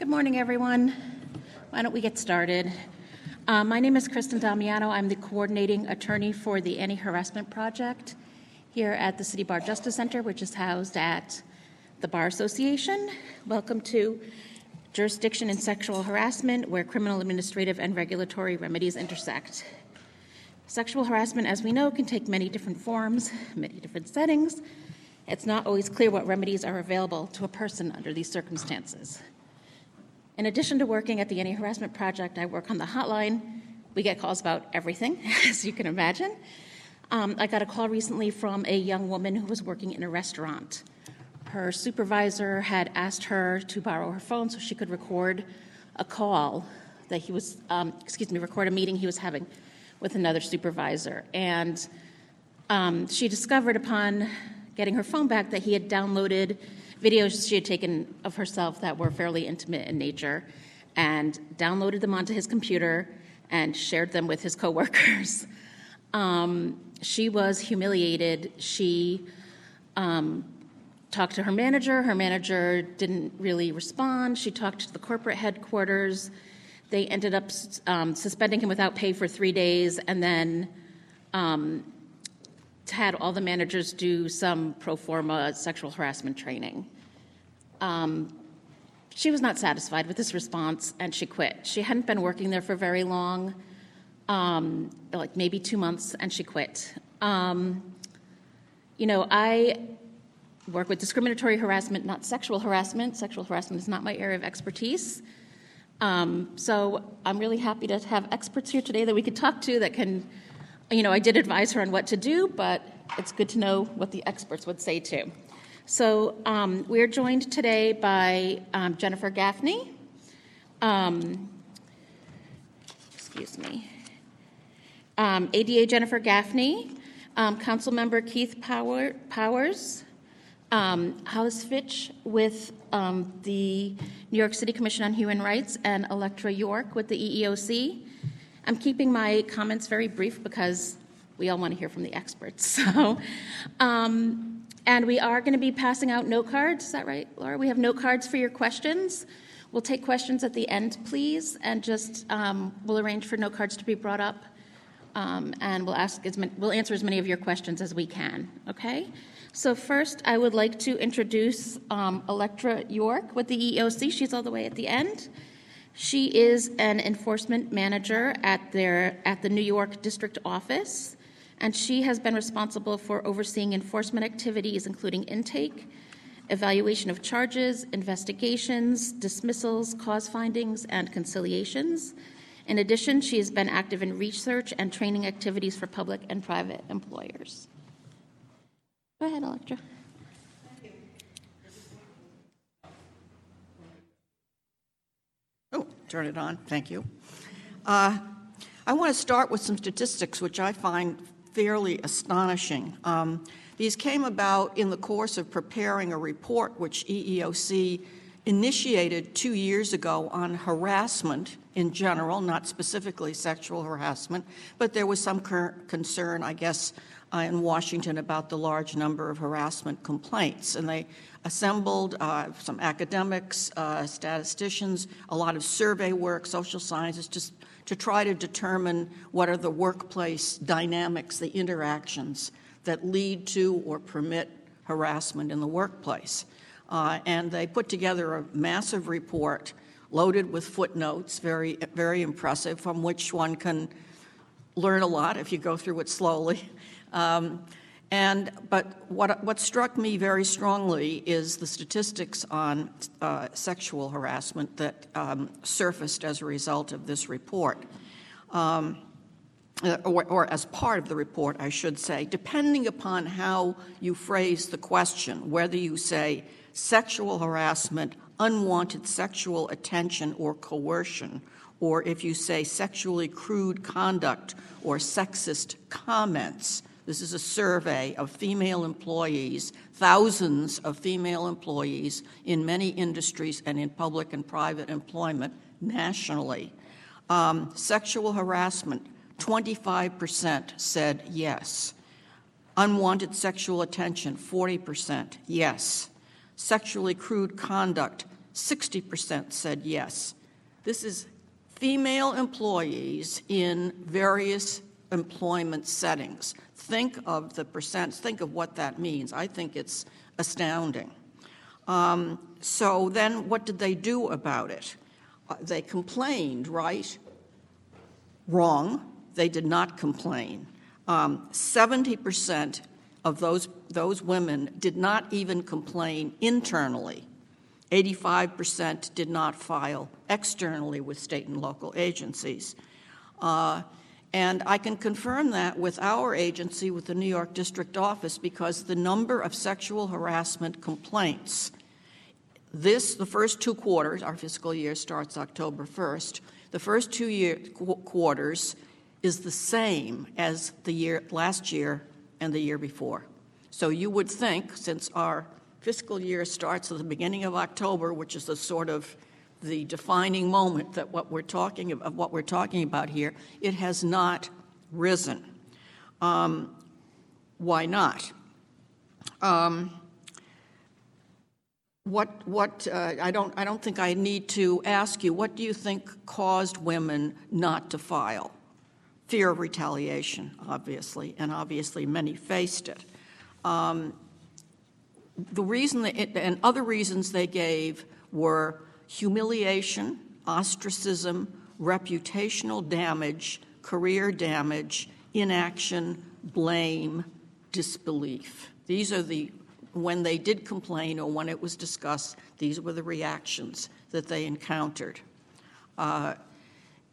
Good morning, everyone. Why don't we get started? Uh, my name is Christin Damiano. I'm the coordinating attorney for the Anti Harassment Project here at the City Bar Justice Center, which is housed at the Bar Association. Welcome to Jurisdiction in Sexual Harassment, where criminal, administrative, and regulatory remedies intersect. Sexual harassment, as we know, can take many different forms, many different settings. It's not always clear what remedies are available to a person under these circumstances. In addition to working at the Anti Harassment Project, I work on the hotline. We get calls about everything, as you can imagine. Um, I got a call recently from a young woman who was working in a restaurant. Her supervisor had asked her to borrow her phone so she could record a call that he was, um, excuse me, record a meeting he was having with another supervisor. And um, she discovered upon getting her phone back that he had downloaded videos she had taken of herself that were fairly intimate in nature and downloaded them onto his computer and shared them with his coworkers. Um, she was humiliated. She um, talked to her manager. Her manager didn't really respond. She talked to the corporate headquarters. They ended up um, suspending him without pay for three days and then um, had all the managers do some pro forma sexual harassment training. Um, she was not satisfied with this response and she quit. She hadn't been working there for very long, um, like maybe two months, and she quit. Um, you know, I work with discriminatory harassment, not sexual harassment. Sexual harassment is not my area of expertise. Um, so I'm really happy to have experts here today that we could talk to that can you know, I did advise her on what to do, but it's good to know what the experts would say too. So um, we're joined today by um, Jennifer Gaffney. Um, excuse me. Um, ADA Jennifer Gaffney, um, Council Member Keith Power, Powers, um, Hollis Pfitsch with the New York City Commission on Human Rights, and Electra Yourke with the EEOC. I'm keeping my comments very brief because we all want to hear from the experts. So, um, and we are going to be passing out note cards. Is that right, Laura? We have note cards for your questions. We'll take questions at the end, please, and just um, we'll arrange for note cards to be brought up, um, and we'll ask as many, we'll answer as many of your questions as we can. Okay. So first, I would like to introduce um, Electra Yourke with the EEOC. She's all the way at the end. She is an enforcement manager at, their, at the New York District Office, and she has been responsible for overseeing enforcement activities, including intake, evaluation of charges, investigations, dismissals, cause findings, and conciliations. In addition, she has been active in research and training activities for public and private employers. Go ahead, Electra. Turn it on. Thank you. Uh, I want to start with some statistics which I find fairly astonishing. Um, these came about in the course of preparing a report which EEOC initiated two years ago on harassment in general, not specifically sexual harassment, but there was some concern, I guess, uh, in Washington about the large number of harassment complaints. And they assembled uh, some academics, uh, statisticians, a lot of survey work, social scientists, just to try to determine what are the workplace dynamics, the interactions that lead to or permit harassment in the workplace. Uh, and they put together a massive report loaded with footnotes, very, very impressive, from which one can learn a lot if you go through it slowly. Um, and but what what struck me very strongly is the statistics on uh, sexual harassment that um, surfaced as a result of this report. Um, uh, or, or, as part of the report, I should say, depending upon how you phrase the question, whether you say sexual harassment, unwanted sexual attention or coercion, or if you say sexually crude conduct or sexist comments, this is a survey of female employees, thousands of female employees in many industries and in public and private employment nationally. Um, sexual harassment, 25% said yes. Unwanted sexual attention, 40% yes. Sexually crude conduct, 60% said yes. This is female employees in various employment settings. Think of the percent, think of what that means. I think it's astounding. Um, so then what did they do about it? Uh, they complained, right? Wrong. They did not complain. Um, 70% of those, those women did not even complain internally. 85% did not file externally with state and local agencies. Uh, and I can confirm that with our agency, with the New York District Office, because the number of sexual harassment complaints, this, the first two quarters, our fiscal year starts October 1st, the first two year, qu- quarters is the same as the year last year and the year before. So you would think, since our fiscal year starts at the beginning of October, which is the sort of the defining moment that what we're talking of what we're talking about here, it has not risen. Um, why not? Um, what what uh, I don't I don't think I need to ask you. What do you think caused women not to file? Fear of retaliation, obviously, and obviously many faced it. Um, the reason it, and other reasons they gave were humiliation, ostracism, reputational damage, career damage, inaction, blame, disbelief. These are the, when they did complain or when it was discussed, these were the reactions that they encountered. Uh,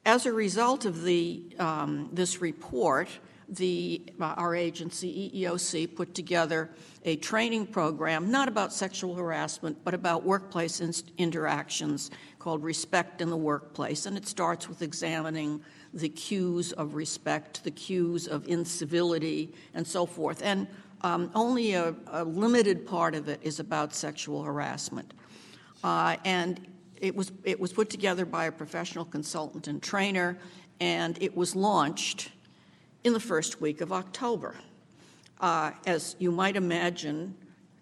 as a result of the, um, this report, the, uh, our agency, EEOC, put together a training program, not about sexual harassment, but about workplace in- interactions called Respect in the Workplace. And it starts with examining the cues of respect, the cues of incivility, and so forth. And um, only a, a, limited part of it is about sexual harassment. Uh, and it was, it was put together by a professional consultant and trainer, and it was launched in the first week of October. Uh, as you might imagine,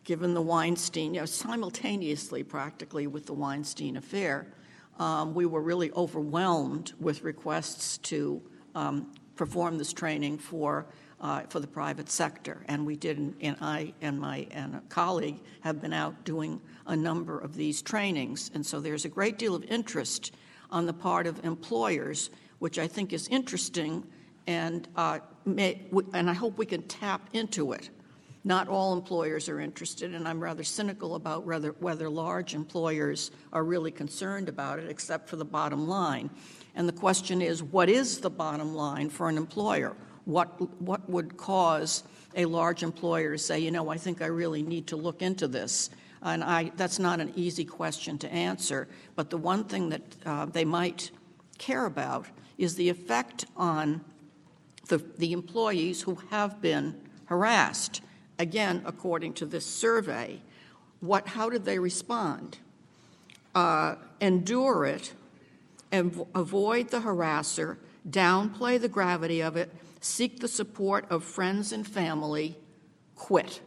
given the Weinstein, you know, simultaneously practically with the Weinstein affair, um, we were really overwhelmed with requests to um, perform this training for uh, for the private sector, and we did. And I and my and a colleague have been out doing a number of these trainings, and so there's a great deal of interest on the part of employers, which I think is interesting and, uh, may, and I hope we can tap into it. Not all employers are interested, and I'm rather cynical about whether, whether large employers are really concerned about it, except for the bottom line. And the question is what is the bottom line for an employer? What, what would cause a large employer to say, you know, I think I really need to look into this? And I, that's not an easy question to answer, but the one thing that uh, they might care about is the effect on the, the employees who have been harassed. Again, according to this survey, what, how did they respond? Uh, endure it, and avoid the harasser, downplay the gravity of it, seek the support of friends and family, quit.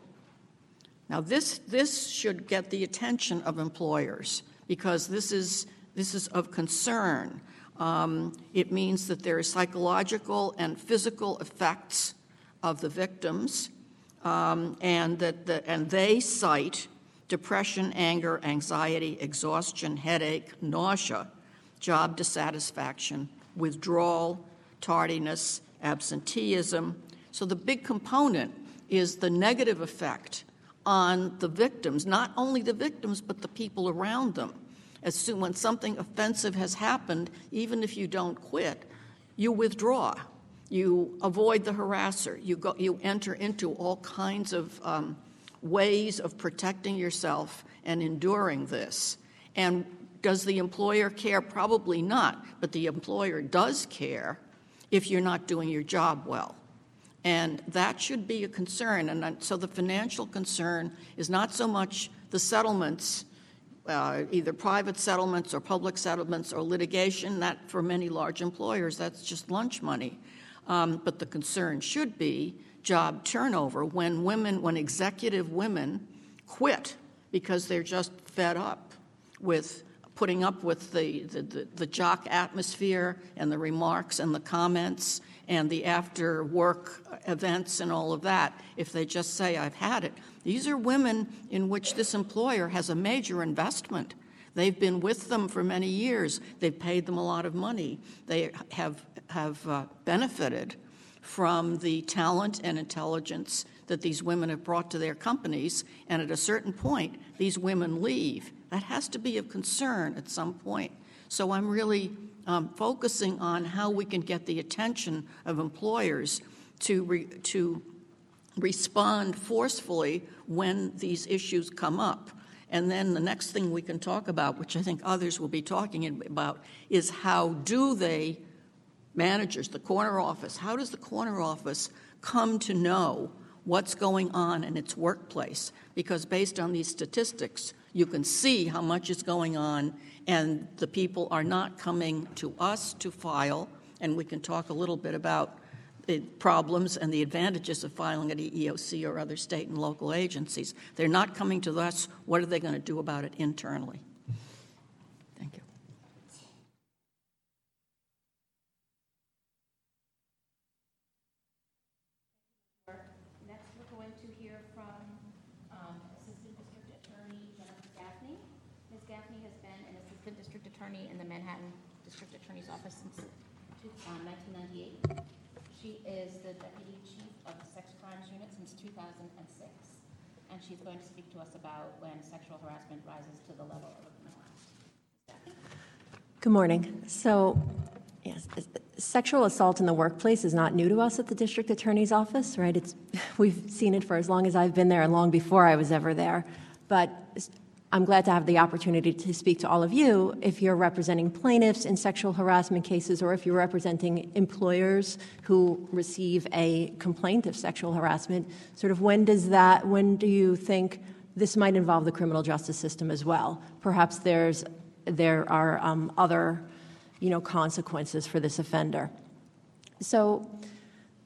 Now, this, this should get the attention of employers because this is, this is of concern. Um, it means that there are psychological and physical effects of the victims, um, and that the, and they cite depression, anger, anxiety, exhaustion, headache, nausea, job dissatisfaction, withdrawal, tardiness, absenteeism. So the big component is the negative effect on the victims, not only the victims, but the people around them. As soon when something offensive has happened, even if you don't quit, you withdraw. You avoid the harasser. You go. You enter into all kinds of um, ways of protecting yourself and enduring this. And does the employer care? Probably not. But the employer does care if you're not doing your job well. And that should be a concern. And so the financial concern is not so much the settlements uh, either private settlements or public settlements or litigation. That, for many large employers, that's just lunch money. Um, but the concern should be job turnover when women, when executive women quit because they're just fed up with putting up with the, the, the, the jock atmosphere and the remarks and the comments and the after work events and all of that if they just say, I've had it. These are women in which this employer has a major investment. They've been with them for many years. They've paid them a lot of money. They have, have uh, benefited from the talent and intelligence that these women have brought to their companies. And at a certain point, these women leave. That has to be of concern at some point. So I'm really um, focusing on how we can get the attention of employers to, re- to respond forcefully when these issues come up. And then the next thing we can talk about, which I think others will be talking about, is how do they, managers, the corner office, how does the corner office come to know what's going on in its workplace? Because based on these statistics, you can see how much is going on, and the people are not coming to us to file. And we can talk a little bit about the problems and the advantages of filing at EEOC or other state and local agencies. They're not coming to us. What are they going to do about it internally? Thank you. Next, we're going to hear from um, Assistant District Attorney Jennifer Gaffney. Ms. Gaffney has been an Assistant District Attorney in the Manhattan District Attorney's Office since two- um, 1998. She is the Deputy Chief of the Sex Crimes Unit since 2006, and she's going to speak to us about when sexual harassment rises to the level of a act. Good morning. So, yes, sexual assault in the workplace is not new to us at the district attorney's office, right? It's we've seen it for as long as I've been there and long before I was ever there. But I'm glad to have the opportunity to speak to all of you if you're representing plaintiffs in sexual harassment cases or if you're representing employers who receive a complaint of sexual harassment. Sort of when does that, when do you think this might involve the criminal justice system as well? Perhaps there's, there are um, other you know, consequences for this offender. So,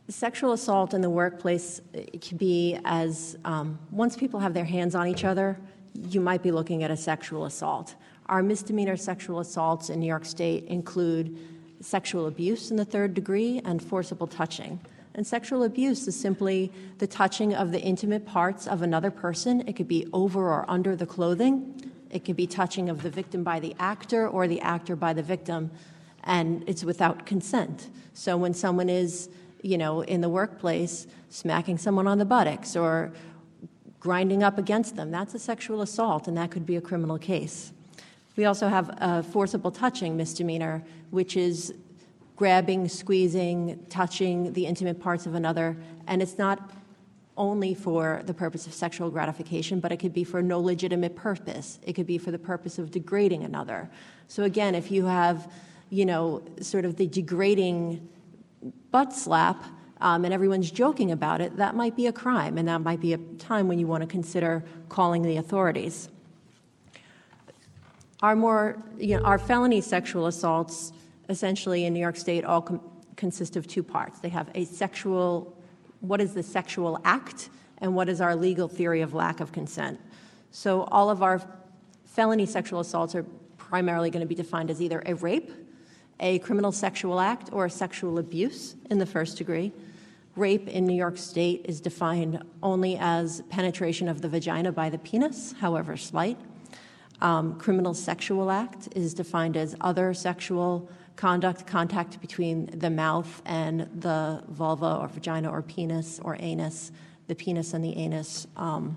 sexual assault in the workplace it can be as um, once people have their hands on each other you might be looking at a sexual assault. Our misdemeanor sexual assaults in New York State include sexual abuse in the third degree and forcible touching. And sexual abuse is simply the touching of the intimate parts of another person. It could be over or under the clothing. It could be touching of the victim by the actor or the actor by the victim. And it's without consent. So when someone is, you know, in the workplace smacking someone on the buttocks or grinding up against them. That's a sexual assault, and that could be a criminal case. We also have a forcible touching misdemeanor, which is grabbing, squeezing, touching the intimate parts of another, and it's not only for the purpose of sexual gratification, but it could be for no legitimate purpose. It could be for the purpose of degrading another. So again, if you have, you know, sort of the degrading butt slap, um, and everyone's joking about it, that might be a crime, and that might be a time when you want to consider calling the authorities. Our more, you know, our felony sexual assaults, essentially in New York State, all com- consist of two parts. They have a sexual, what is the sexual act, and what is our legal theory of lack of consent. So all of our felony sexual assaults are primarily going to be defined as either a rape, a criminal sexual act, or a sexual abuse in the first degree. Rape in New York State is defined only as penetration of the vagina by the penis, however slight. Um, criminal sexual act is defined as other sexual conduct, contact between the mouth and the vulva or vagina or penis or anus, the penis and the anus. Um,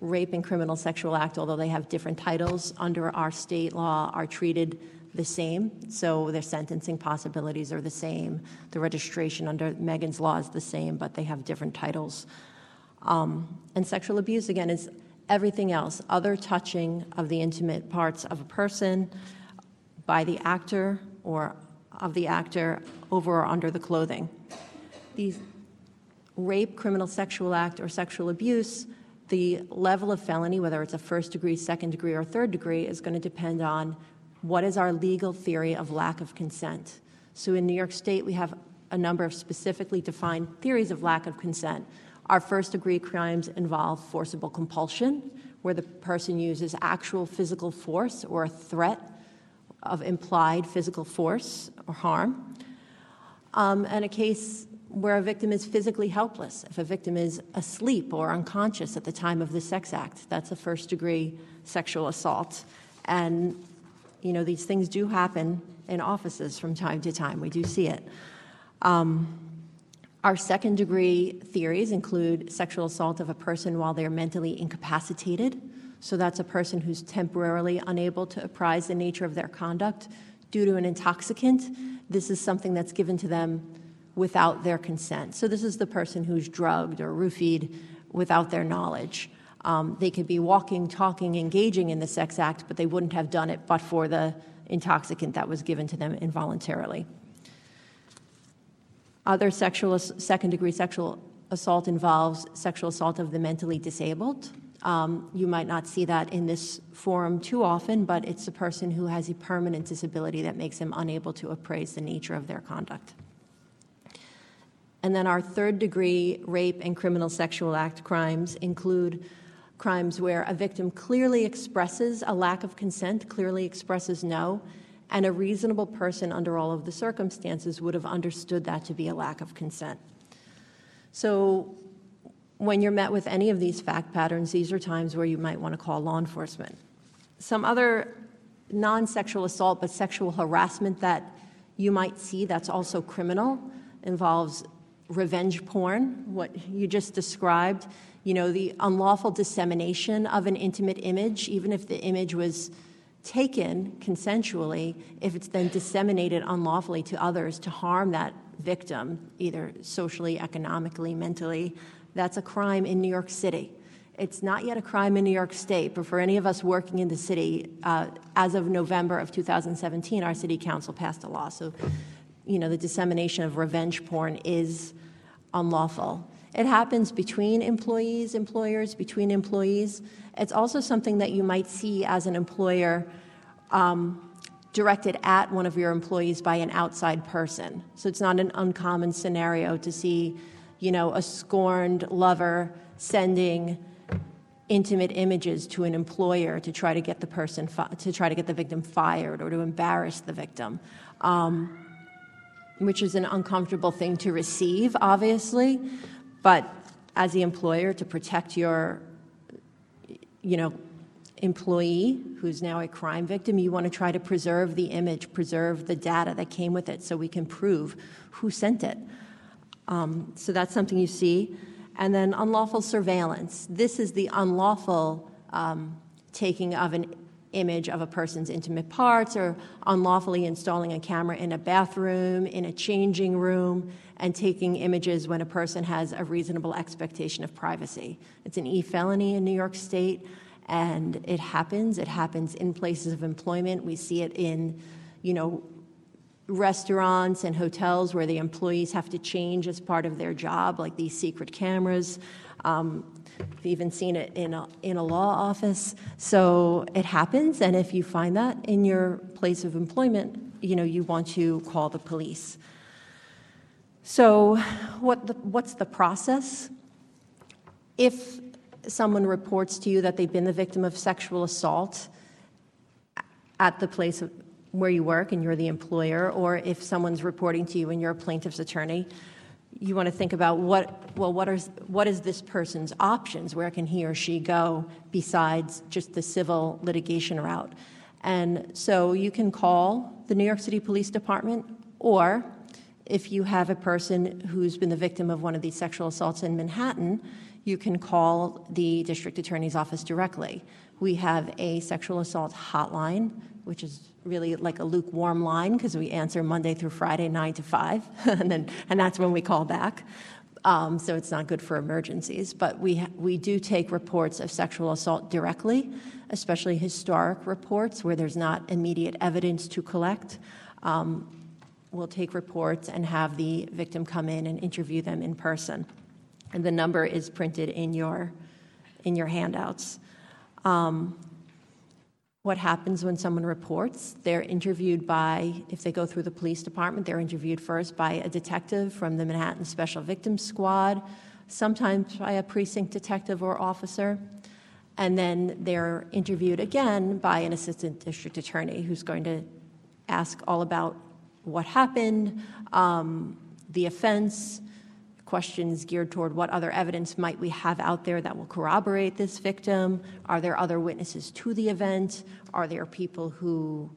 rape and criminal sexual act, although they have different titles under our state law, are treated the same, so their sentencing possibilities are the same. The registration under Megan's law is the same, but they have different titles. Um, and sexual abuse, again, is everything else other touching of the intimate parts of a person by the actor or of the actor over or under the clothing. These rape, criminal sexual act, or sexual abuse, the level of felony, whether it's a first degree, second degree, or third degree, is going to depend on what is our legal theory of lack of consent? So in New York State, we have a number of specifically defined theories of lack of consent. Our first degree crimes involve forcible compulsion, where the person uses actual physical force or a threat of implied physical force or harm, um, and a case where a victim is physically helpless. If a victim is asleep or unconscious at the time of the sex act, that's a first degree sexual assault. And, you know, these things do happen in offices from time to time. We do see it. Um, our second degree theories include sexual assault of a person while they're mentally incapacitated. So that's a person who's temporarily unable to apprise the nature of their conduct due to an intoxicant. This is something that's given to them without their consent. So this is the person who's drugged or roofied without their knowledge. Um, they could be walking, talking, engaging in the sex act, but they wouldn't have done it but for the intoxicant that was given to them involuntarily. Other sexual, second degree sexual assault involves sexual assault of the mentally disabled. Um, you might not see that in this forum too often, but it's a person who has a permanent disability that makes them unable to appraise the nature of their conduct. And then our third degree rape and criminal sexual act crimes include crimes where a victim clearly expresses a lack of consent, clearly expresses no, and a reasonable person under all of the circumstances would have understood that to be a lack of consent. So, when you're met with any of these fact patterns, these are times where you might want to call law enforcement. Some other non sexual assault but sexual harassment that you might see that's also criminal involves revenge porn, what you just described, you know, the unlawful dissemination of an intimate image, even if the image was taken consensually, if it's then disseminated unlawfully to others to harm that victim, either socially, economically, mentally, that's a crime in New York City. It's not yet a crime in New York State, but for any of us working in the city, uh, as of November of 2017, our city council passed a law. So, you know, the dissemination of revenge porn is unlawful. It happens between employees, employers, between employees. It's also something that you might see as an employer um, directed at one of your employees by an outside person. So it's not an uncommon scenario to see, you know, a scorned lover sending intimate images to an employer to try to get the person fi- to try to get the victim fired or to embarrass the victim. Um, which is an uncomfortable thing to receive, obviously, but as the employer, to protect your, you know, employee who's now a crime victim, you want to try to preserve the image, preserve the data that came with it so we can prove who sent it. Um, so that's something you see. And then unlawful surveillance. This is the unlawful um, taking of an image of a person's intimate parts or unlawfully installing a camera in a bathroom, in a changing room, and taking images when a person has a reasonable expectation of privacy. It's an e felony in New York State, and it happens. It happens in places of employment. We see it in, you know, restaurants and hotels where the employees have to change as part of their job, like these secret cameras. Um, I've even seen it in a, in a law office. So it happens, and if you find that in your place of employment, you know, you want to call the police. So what the, what's the process? If someone reports to you that they've been the victim of sexual assault at the place where you work and you're the employer, or if someone's reporting to you and you're a plaintiff's attorney, you want to think about what well what is what is this person's options? Where can he or she go besides just the civil litigation route? And so you can call the new york city police department or if you have a person who's been the victim of one of these sexual assaults in manhattan you can call the district attorney's office directly. We have a sexual assault hotline which is really like a lukewarm line because we answer Monday through Friday, 9 to 5, and, then, and that's when we call back. Um, so it's not good for emergencies. But we, we do take reports of sexual assault directly, especially historic reports where there's not immediate evidence to collect. Um, we'll take reports and have the victim come in and interview them in person. And the number is printed in your, in your handouts. Um, what happens when someone reports. They're interviewed by, if they go through the police department, they're interviewed first by a detective from the Manhattan Special Victims Squad, sometimes by a precinct detective or officer. And then they're interviewed again by an assistant district attorney who's going to ask all about what happened, um, the offense, questions geared toward what other evidence might we have out there that will corroborate this victim? Are there other witnesses to the event? Are there people who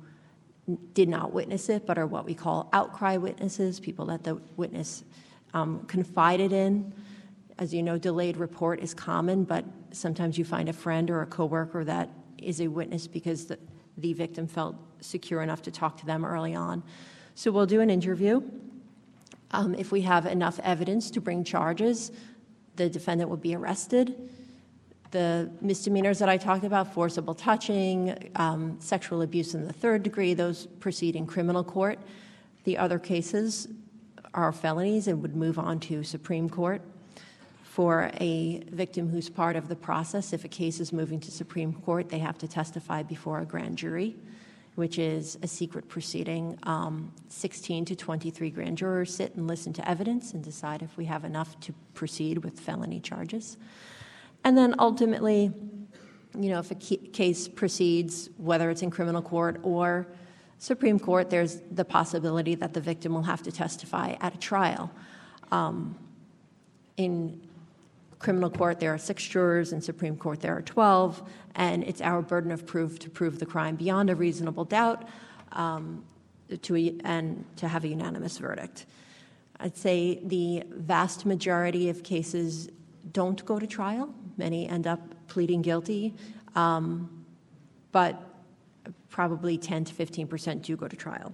did not witness it but are what we call outcry witnesses, people that the witness um, confided in? As you know, delayed report is common, but sometimes you find a friend or a coworker that is a witness because the, the victim felt secure enough to talk to them early on. So we'll do an interview. Um, if we have enough evidence to bring charges, the defendant would be arrested. The misdemeanors that I talked about, forcible touching, um, sexual abuse in the third degree, those proceed in criminal court. The other cases are felonies and would move on to Supreme Court. For a victim who's part of the process, if a case is moving to Supreme Court, they have to testify before a grand jury which is a secret proceeding. Um, 16 to 23 grand jurors sit and listen to evidence and decide if we have enough to proceed with felony charges. And then ultimately, you know, if a case proceeds, whether it's in criminal court or Supreme Court, there's the possibility that the victim will have to testify at a trial. Um, in criminal court, there are six jurors. In Supreme Court, there are 12. And it's our burden of proof to prove the crime beyond a reasonable doubt um, to a, and to have a unanimous verdict. I'd say the vast majority of cases don't go to trial. Many end up pleading guilty. Um, but probably 10 to 15 percent do go to trial.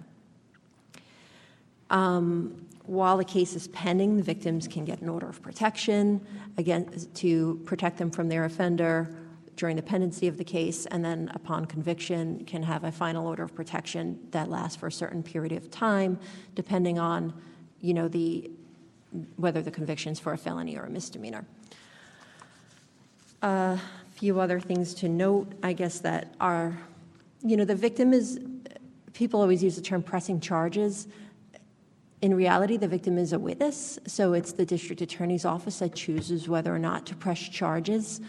Um, while the case is pending, the victims can get an order of protection again to protect them from their offender during the pendency of the case, and then upon conviction can have a final order of protection that lasts for a certain period of time, depending on, you know, the whether the conviction's for a felony or a misdemeanor. A uh, few other things to note, I guess, that are, you know, the victim is. People always use the term pressing charges in reality, the victim is a witness, so it's the district attorney's office that chooses whether or not to press charges.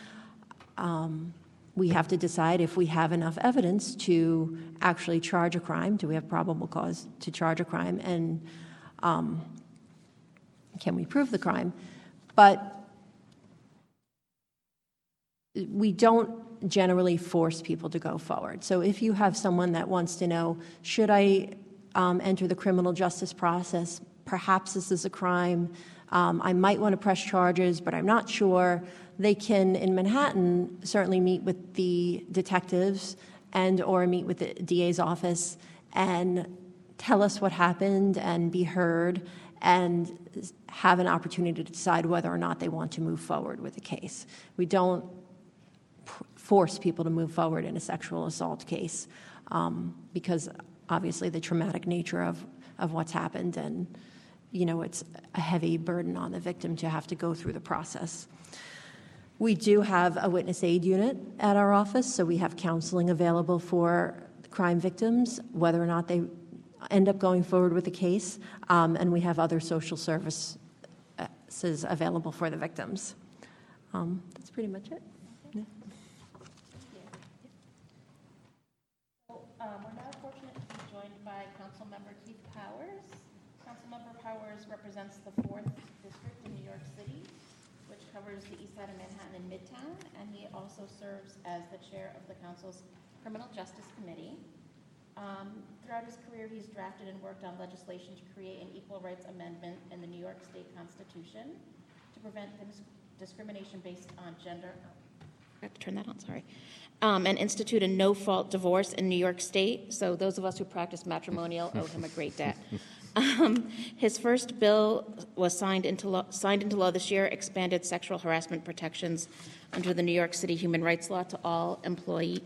Um, we have to decide if we have enough evidence to actually charge a crime. Do we have probable cause to charge a crime? And um, can we prove the crime? But we don't generally force people to go forward. So if you have someone that wants to know, should I um, enter the criminal justice process. Perhaps this is a crime. Um, I might want to press charges, but I'm not sure. They can, in Manhattan, certainly meet with the detectives and or meet with the DA's office and tell us what happened and be heard and have an opportunity to decide whether or not they want to move forward with the case. We don't force people to move forward in a sexual assault case um, because obviously the traumatic nature of, of what's happened and you know it's a heavy burden on the victim to have to go through the process. We do have a witness aid unit at our office so we have counseling available for crime victims whether or not they end up going forward with the case um, and we have other social services available for the victims. Um, that's pretty much it. Yeah. Um, now fortunate to be joined by Councilmember Keith Powers. Councilmember Powers represents the fourth district in New York City, which covers the east side of Manhattan and Midtown, and he also serves as the chair of the council's Criminal Justice Committee. Um, throughout his career, he's drafted and worked on legislation to create an equal rights amendment in the New York State Constitution to prevent discrimination based on gender. I have to turn that on, sorry um, and institute a no fault divorce in New York State. So, those of us who practice matrimonial owe him a great debt. Um, his first bill was signed into, law, signed into law this year, expanded sexual harassment protections under the New York City human rights law to all employee,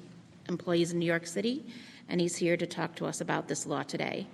employees in New York City. And he's here to talk to us about this law today.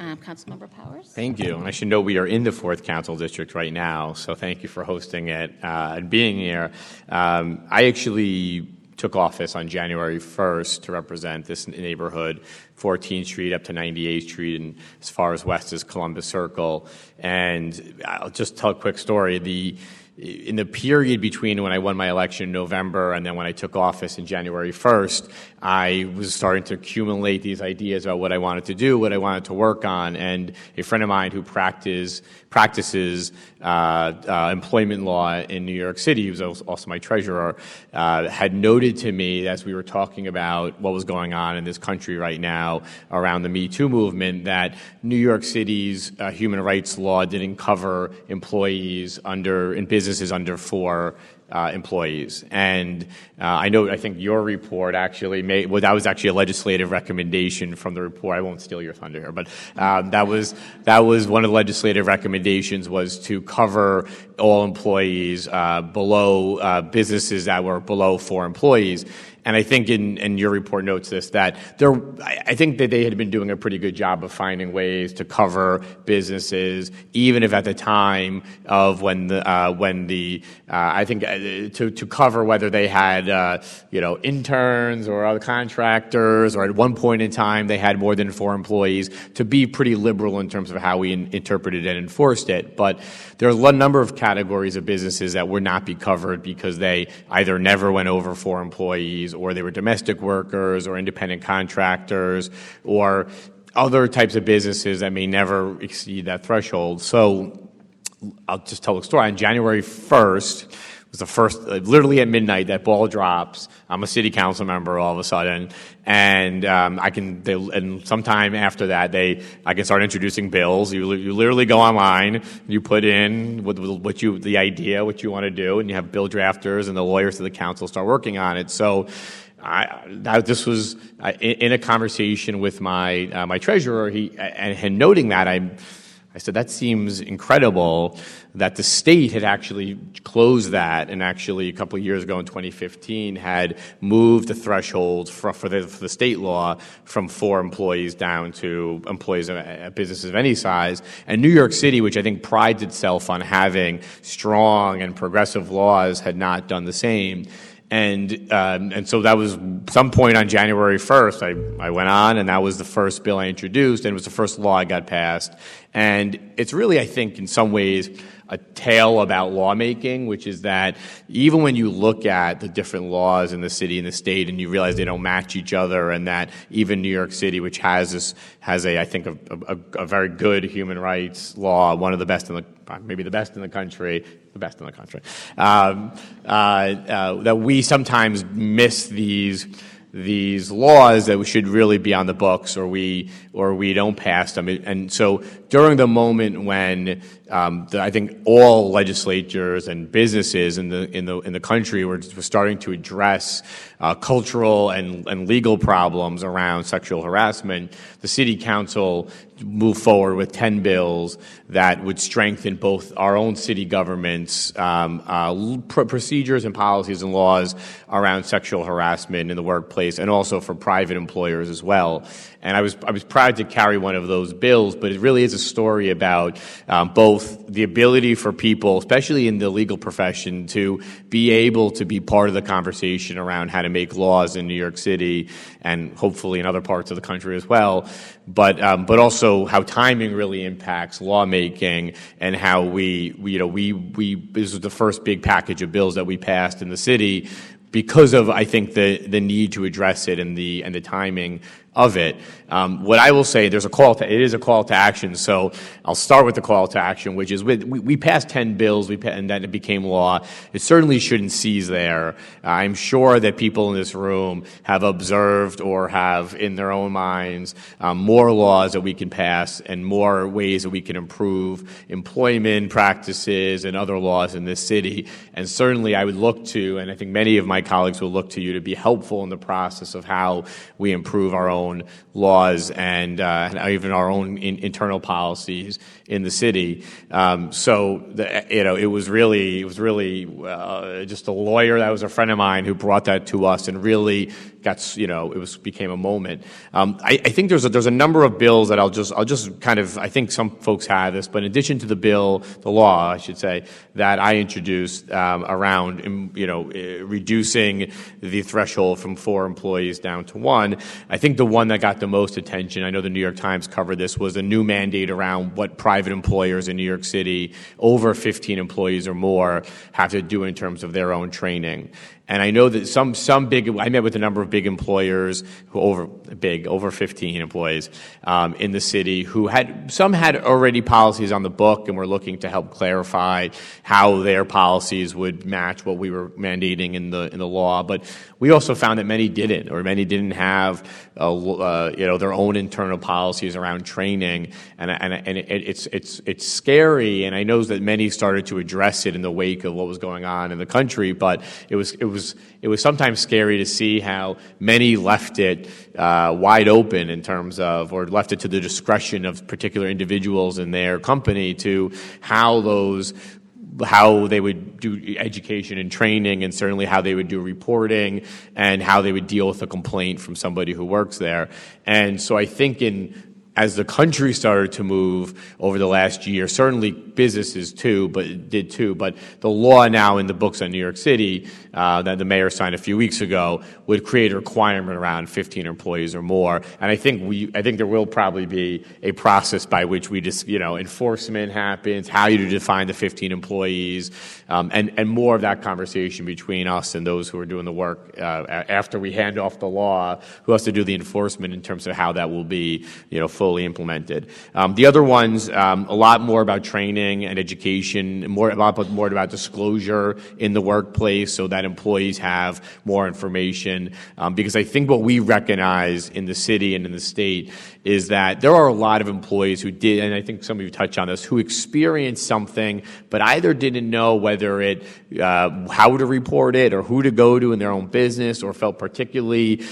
Um, Councilmember Powers. Thank you. And I should know we are in the fourth council district right now, so thank you for hosting it uh, and being here. Um, I actually took office on January 1st to represent this neighborhood, 14th Street up to 98th Street, and as far as west as Columbus Circle. And I'll just tell a quick story. The in the period between when I won my election in November and then when I took office in January 1st, I was starting to accumulate these ideas about what I wanted to do, what I wanted to work on. And a friend of mine who practice, practices uh, uh, employment law in New York City, who's also my treasurer, uh, had noted to me as we were talking about what was going on in this country right now around the Me Too movement that New York City's human rights law didn't cover employees under in businesses under four uh, employees. And uh, I know, I think your report actually made, well, that was actually a legislative recommendation from the report. I won't steal your thunder here, but um, that was that was one of the legislative recommendations was to cover all employees uh, below uh, businesses that were below four employees. And I think in, in your report notes this, that there, I think that they had been doing a pretty good job of finding ways to cover businesses, even if at the time of when the, uh, when the, uh, I think uh, to, to cover whether they had, uh, you know, interns or other contractors, or at one point in time they had more than four employees, to be pretty liberal in terms of how we in, interpreted and enforced it. But there are a number of categories of businesses that would not be covered because they either never went over four employees or they were domestic workers or independent contractors or other types of businesses that may never exceed that threshold. So I'll just tell the story. On January 1st, was the first, literally at midnight, that ball drops. I'm a city council member all of a sudden, and um, I can. They, and sometime after that, they I can start introducing bills. You, you literally go online, you put in what, what you the idea, what you want to do, and you have bill drafters and the lawyers of the council start working on it. So. I, this was in, in, a conversation with my uh, my treasurer. He and, and noting that I I said, that seems incredible that the state had actually closed that and actually a couple of years ago in 2015 had moved the threshold for, for, the, for the state law from four employees down to employees of businesses of any size. And New York City, which I think prides itself on having strong and progressive laws, had not done the same. And, um, and so that was some point on January 1st, I, I went on, and that was the first bill I introduced, and it was the first law I got passed. And it's really, I think, in some ways, a tale about lawmaking, which is that even when you look at the different laws in the city and the state and you realize they don't match each other and that even New York City, which has this, has a, I think, a, a, a very good human rights law, one of the best in the, maybe the best in the country, the best in the country, um, uh, uh, that we sometimes miss these these laws that we should really be on the books or we or we don't pass them. And so during the moment when um, the, I think all legislatures and businesses in the in the in the country were, were starting to address uh, cultural and, and legal problems around sexual harassment. The city council moved forward with 10 bills that would strengthen both our own city government's um, uh, pr- procedures and policies and laws around sexual harassment in the workplace and also for private employers as well. And I was, I was proud to carry one of those bills, but it really is a story about um, both the ability for people, especially in the legal profession, to be able to be part of the conversation around how to make laws in New York City and hopefully in other parts of the country as well. But, um, but also how timing really impacts lawmaking and how we, we, you know, we, we, this was the first big package of bills that we passed in the city because of, I think, the, the need to address it and the, and the timing of it. Um, what I will say, there's a call to, it is a call to action. So I'll start with the call to action, which is we, we passed 10 bills we, and then it became law. It certainly shouldn't cease there. I'm sure that people in this room have observed or have in their own minds um, more laws that we can pass and more ways that we can improve employment practices and other laws in this city. And certainly I would look to, and I think many of my colleagues will look to you to be helpful in the process of how we improve our own laws and, uh, and even our own in, internal policies in the city. Um, so, the, you know, it was really, it was really uh, just a lawyer that was a friend of mine who brought that to us and really got, you know, it was became a moment. Um, I, I, think there's a, there's a number of bills that I'll just, I'll just kind of, I think some folks have this, but in addition to the bill, the law, I should say, that I introduced um, around, um, you know, uh, reducing the threshold from four employees down to one, I think the one that got the most attention, I know the New York Times covered this, was a new mandate around what private private employers in New York City, over 15 employees or more, have to do in terms of their own training. And I know that some, some big, I met with a number of big employers who over, big, over 15 employees um, in the city who had, some had already policies on the book and were looking to help clarify how their policies would match what we were mandating in the, in the law. But we also found that many didn't, or many didn't have, uh, uh, you know, their own internal policies around training. And, and, and it, it's, it's, it's scary. And I know that many started to address it in the wake of what was going on in the country, but it was, it was was it was sometimes scary to see how many left it uh, wide open in terms of, or left it to the discretion of particular individuals in their company to how those how they would do education and training, and certainly how they would do reporting, and how they would deal with a complaint from somebody who works there. And so I think in as the country started to move over the last year, certainly businesses too, but did too. But the law now in the books on New York City that the mayor signed a few weeks ago would create a requirement around 15 employees or more. And I think we, I think there will probably be a process by which we just, you know, enforcement happens, how you define the 15 employees, um, and and more of that conversation between us and those who are doing the work uh, after we hand off the law, who has to do the enforcement in terms of how that will be, you know, fully implemented. Um, the other ones, um, a lot more about training and education, more about more about disclosure in the workplace, so that employees have more information. Um, because I think what we recognize in the city and in the state is that there are a lot of employees who did, and I think some of you touched on this, who experienced something, but either didn't know whether it, uh, how to report it or who to go to in their own business, or felt particularly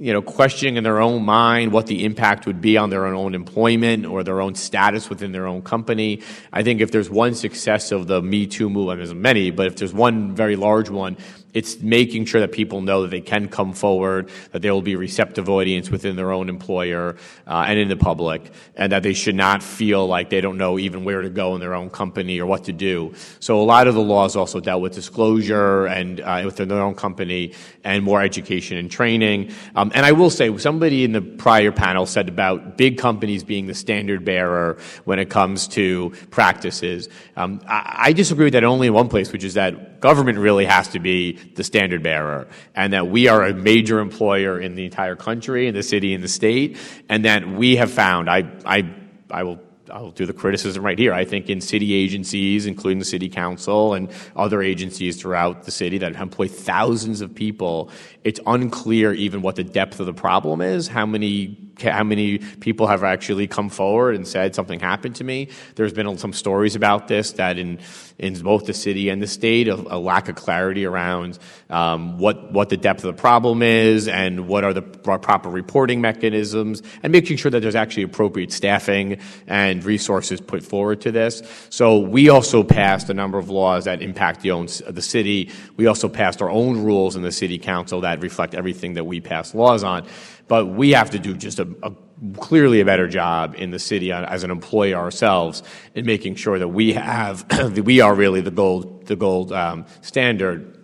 you know, questioning in their own mind what the impact would be on their own employment or their own status within their own company. I think if there's one success of the Me Too movement, there's many, but if there's one very large one, it's making sure that people know that they can come forward, that there will be receptive audience within their own employer uh, and in the public, and that they should not feel like they don't know even where to go in their own company or what to do. So a lot of the laws also dealt with disclosure and uh, within their own company and more education and training. Um, and I will say, somebody in the prior panel said about big companies being the standard bearer when it comes to practices. Um, I, I disagree with that only in one place, which is that government really has to be the standard bearer, and that we are a major employer in the entire country, in the city, in the state, and that we have found, I, I, I will I'll do the criticism right here. I think in city agencies, including the city council and other agencies throughout the city that employ thousands of people, it's unclear even what the depth of the problem is, how many how many people have actually come forward and said something happened to me. There's been some stories about this that in in both the city and the state, a, a lack of clarity around um, what what the depth of the problem is and what are the proper reporting mechanisms, and making sure that there's actually appropriate staffing and resources put forward to this. So we also passed a number of laws that impact the own the city. We also passed our own rules in the city council that reflect everything that we pass laws on. But we have to do just a, a clearly a better job in the city as an employer ourselves in making sure that we have that we are really the gold the gold um, standard.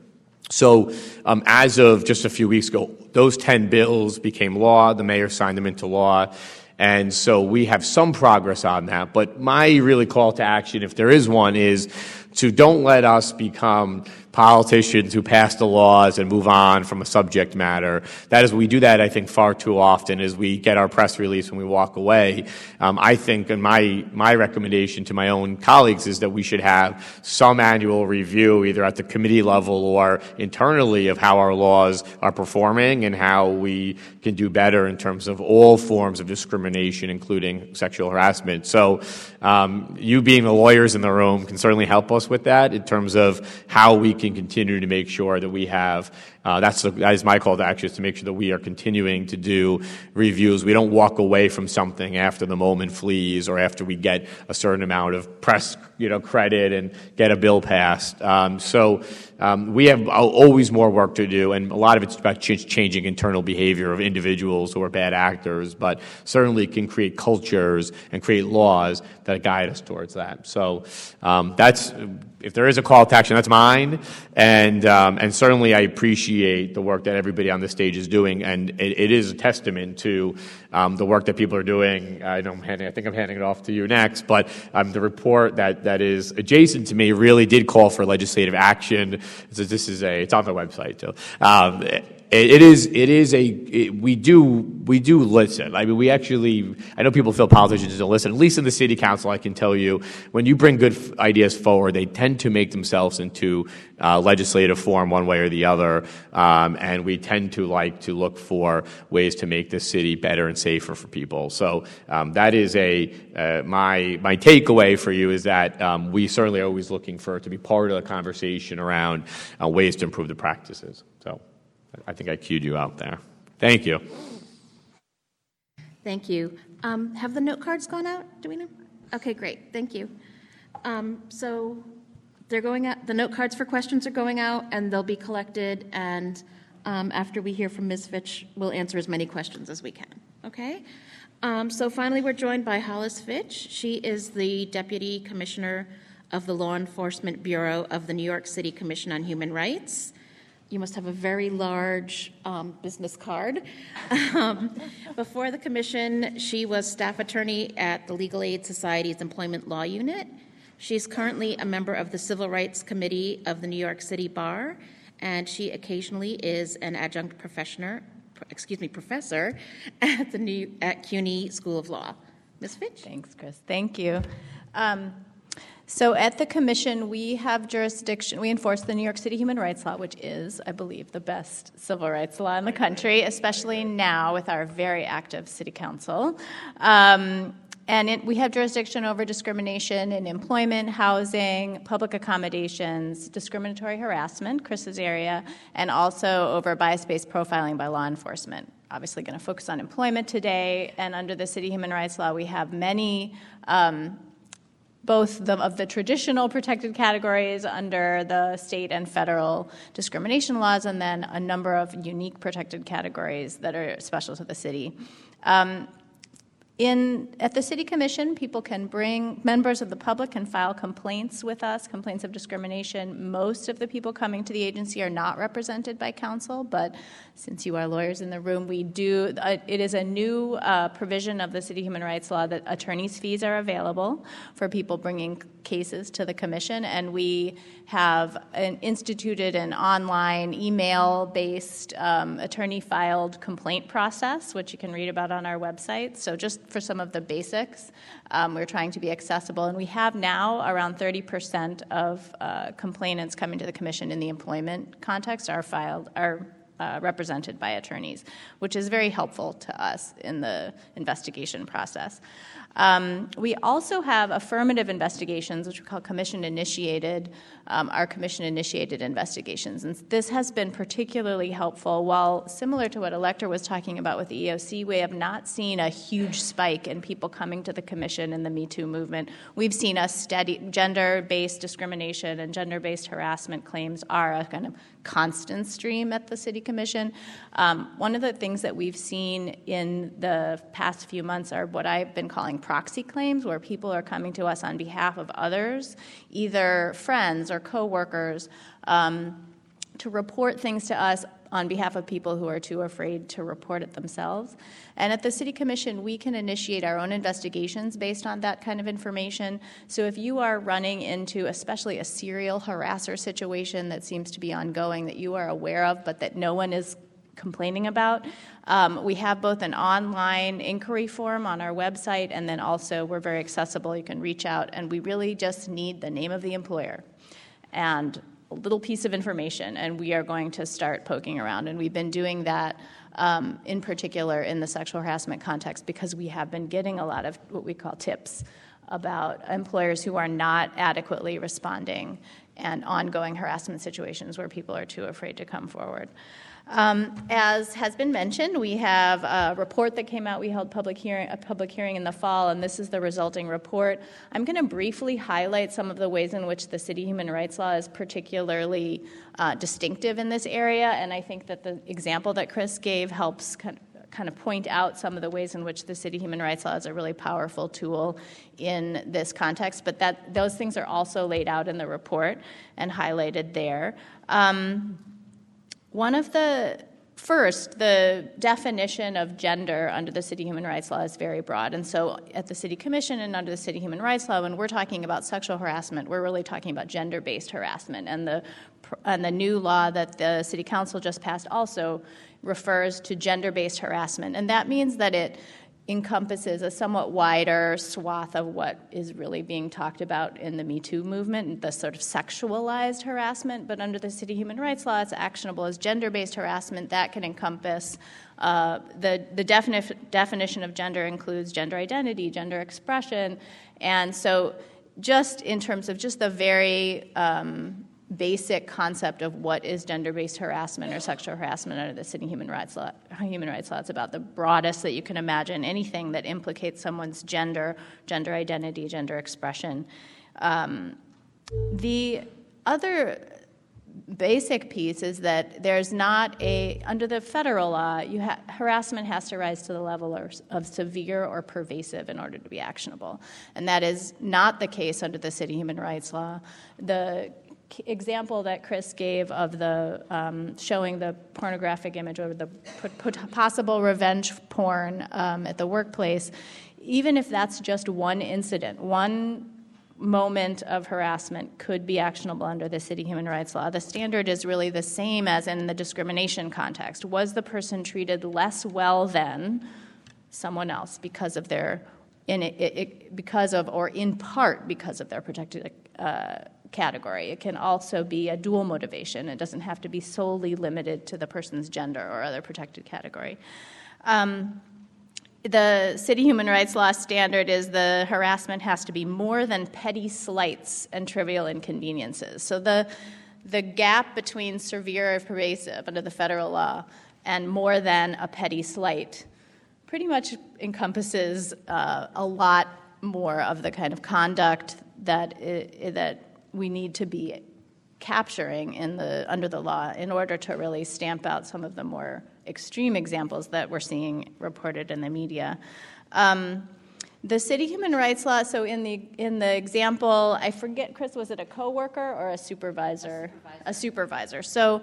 So, um, as of just a few weeks ago, those ten bills became law. The mayor signed them into law. And so we have some progress on that. But my really call to action, if there is one, is to don't let us become politicians who pass the laws and move on from a subject matter. That is, we do that, I think, far too often as we get our press release and we walk away. Um, I think, and my, my recommendation to my own colleagues is that we should have some annual review, either at the committee level or internally, of how our laws are performing and how we can do better in terms of all forms of discrimination, including sexual harassment. So, um, you being the lawyers in the room can certainly help us with that in terms of how we can can continue to make sure that we have uh, that's the, that is my call to action is to make sure that we are continuing to do reviews. We don't walk away from something after the moment flees or after we get a certain amount of press, you know, credit and get a bill passed. Um, so um, we have always more work to do, and a lot of it's about ch- changing internal behavior of individuals who are bad actors, but certainly can create cultures and create laws that guide us towards that. So um, that's if there is a call to action, that's mine, and um, and certainly I appreciate the work that everybody on the stage is doing, and it, it is a testament to um, the work that people are doing. I know I'm handing, I think I'm handing it off to you next, but um, the report that, that is adjacent to me really did call for legislative action. So this is a, it's on the website too. Um, it, is, it is a, it, we do, we do listen. I mean, we actually, I know people feel politicians don't listen. At least in the city council, I can tell you, when you bring good f- ideas forward, they tend to make themselves into uh, legislative form one way or the other. Um, and we tend to like to look for ways to make the city better and safer for people. So um, that is a, uh, my, my takeaway for you is that um, we certainly are always looking for to be part of the conversation around uh, ways to improve the practices. I think I cued you out there. Thank you. Thank you. Um, have the note cards gone out? Do we know? Okay, great. Thank you. Um, so they're going out. The note cards for questions are going out, and they'll be collected. And um, after we hear from Ms. Pfitsch, we'll answer as many questions as we can. Okay. Um, so finally, we're joined by Hollis Pfitsch. She is the Deputy Commissioner of the Law Enforcement Bureau of the New York City Commission on Human Rights. You must have a very large um, business card. Um, before the commission, she was staff attorney at the Legal Aid Society's Employment Law Unit. She's currently a member of the Civil Rights Committee of the New York City Bar, and she occasionally is an adjunct professor, excuse me, professor at the New at CUNY School of Law. Ms. Pfitsch. Thanks, Chris. Thank you. Um, so at the commission, we have jurisdiction, we enforce the New York City Human Rights Law, which is, I believe, the best civil rights law in the country, especially now with our very active city council. Um, and it, we have jurisdiction over discrimination in employment, housing, public accommodations, discriminatory harassment, Chris's area, and also over bias based profiling by law enforcement. Obviously, going to focus on employment today, and under the city human rights law, we have many um, both the, of the traditional protected categories under the state and federal discrimination laws, and then a number of unique protected categories that are special to the city. Um, in, at the City Commission, people can bring, members of the public can file complaints with us, complaints of discrimination. Most of the people coming to the agency are not represented by counsel, but since you are lawyers in the room, we do, uh, it is a new uh, provision of the City Human Rights Law that attorney's fees are available for people bringing cases to the Commission, and we have an, instituted an online email based um, attorney filed complaint process, which you can read about on our website. So, just for some of the basics. Um, we're trying to be accessible, and we have now around 30% of uh, complainants coming to the commission in the employment context are filed are uh, represented by attorneys, which is very helpful to us in the investigation process. Um, we also have affirmative investigations, which we call commission initiated, um, our commission initiated investigations. And this has been particularly helpful. While similar to what Electra was talking about with the EEOC, we have not seen a huge spike in people coming to the commission in the Me Too movement. We've seen a steady gender based discrimination and gender based harassment claims are a kind of constant stream at the City Commission. Um, one of the things that we've seen in the past few months are what I've been calling proxy claims, where people are coming to us on behalf of others, either friends or coworkers, um, to report things to us on behalf of people who are too afraid to report it themselves. And at the City Commission, we can initiate our own investigations based on that kind of information. So if you are running into, especially a serial harasser situation that seems to be ongoing that you are aware of, but that no one is complaining about. Um, we have both an online inquiry form on our website, and then also we're very accessible. You can reach out, and we really just need the name of the employer and a little piece of information, and we are going to start poking around. And we've been doing that um, in particular in the sexual harassment context because we have been getting a lot of what we call tips about employers who are not adequately responding and ongoing harassment situations where people are too afraid to come forward. Um, as has been mentioned, we have a report that came out. We held public hearing, a public hearing in the fall, and this is the resulting report. I'm going to briefly highlight some of the ways in which the city human rights law is particularly uh, distinctive in this area, and I think that the example that Chris gave helps kind of, point out some of the ways in which the city human rights law is a really powerful tool in this context. But that those things are also laid out in the report and highlighted there. Um, one of the first, the definition of gender under the city human rights law is very broad. And so at the city commission and under the city human rights law, when we're talking about sexual harassment, we're really talking about gender based harassment. And the, and the new law that the city council just passed also refers to gender based harassment. And that means that it encompasses a somewhat wider swath of what is really being talked about in the Me Too movement, the sort of sexualized harassment. But under the city human rights law, it's actionable as gender based harassment. That can encompass uh, the, the defini- definition of gender includes gender identity, gender expression. And so, just in terms of just the very um, basic concept of what is gender-based harassment or sexual harassment under the city human rights law. Human rights law. It's about the broadest that you can imagine. Anything that implicates someone's gender, gender identity, gender expression. Um, the other basic piece is that there's not a under the federal law ha- harassment has to rise to the level of, of severe or pervasive in order to be actionable and that is not the case under the city human rights law the example that Chris gave of the um, showing the pornographic image or the possible revenge porn um, at the workplace, even if that's just one incident, one moment of harassment could be actionable under the city human rights law. The standard is really the same as in the discrimination context. Was the person treated less well than someone else because of their in it, it, because of or in part because of their protected uh, category. It can also be a dual motivation. It doesn't have to be solely limited to the person's gender or other protected category. Um, the city human rights law standard is the harassment has to be more than petty slights and trivial inconveniences. So the the gap between severe or pervasive under the federal law and more than a petty slight pretty much encompasses uh, a lot more of the kind of conduct that that we need to be capturing in the under the law in order to really stamp out some of the more extreme examples that we're seeing reported in the media. Um, the city human rights law. So in the in the example, I forget, Chris, was it a coworker or a supervisor? A supervisor. A supervisor. So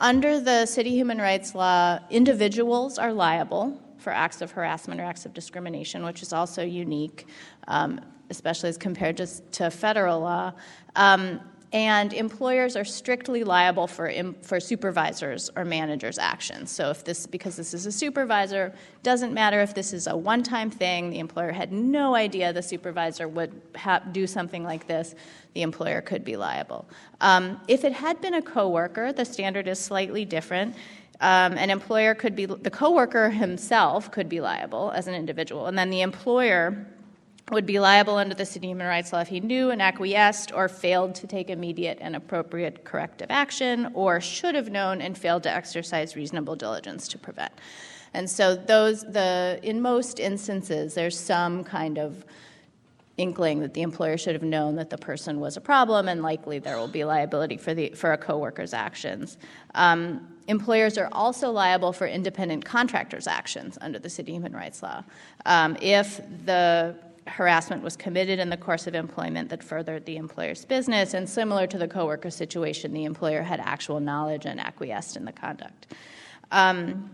under the city human rights law, individuals are liable for acts of harassment or acts of discrimination, which is also unique. Um, especially as compared to, to federal law. Um, and employers are strictly liable for, for supervisors or managers' actions. So, if this, because this is a supervisor, doesn't matter if this is a one time thing, the employer had no idea the supervisor would do something like this, the employer could be liable. Um, if it had been a coworker, the standard is slightly different. Um, an employer could be, the coworker himself could be liable as an individual, and then the employer would be liable under the city human rights law if he knew and acquiesced or failed to take immediate and appropriate corrective action or should have known and failed to exercise reasonable diligence to prevent. And so those the in most instances there's some kind of inkling that the employer should have known that the person was a problem and likely there will be liability for the for a coworker's actions. Um, employers are also liable for independent contractors' actions under the city human rights law. Um, if the harassment was committed in the course of employment that furthered the employer's business, and similar to the coworker situation, the employer had actual knowledge and acquiesced in the conduct. Um,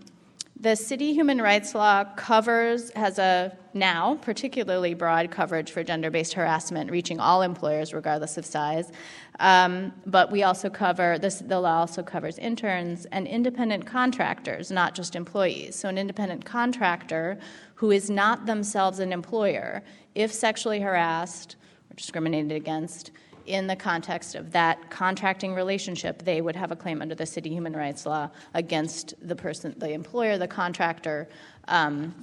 the city human rights law covers, has a now particularly broad coverage for gender based harassment, reaching all employers regardless of size. Um, but we also cover, this, the law also covers interns and independent contractors, not just employees. So, an independent contractor who is not themselves an employer, if sexually harassed or discriminated against, in the context of that contracting relationship, they would have a claim under the city human rights law against the person, the employer, the contractor, um,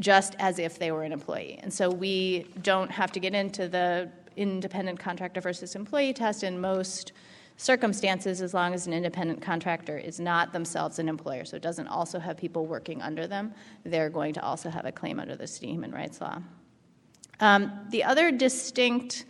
just as if they were an employee. And so we don't have to get into the independent contractor versus employee test in most circumstances as long as an independent contractor is not themselves an employer, so it doesn't also have people working under them, they're going to also have a claim under the city human rights law. Um, the other distinct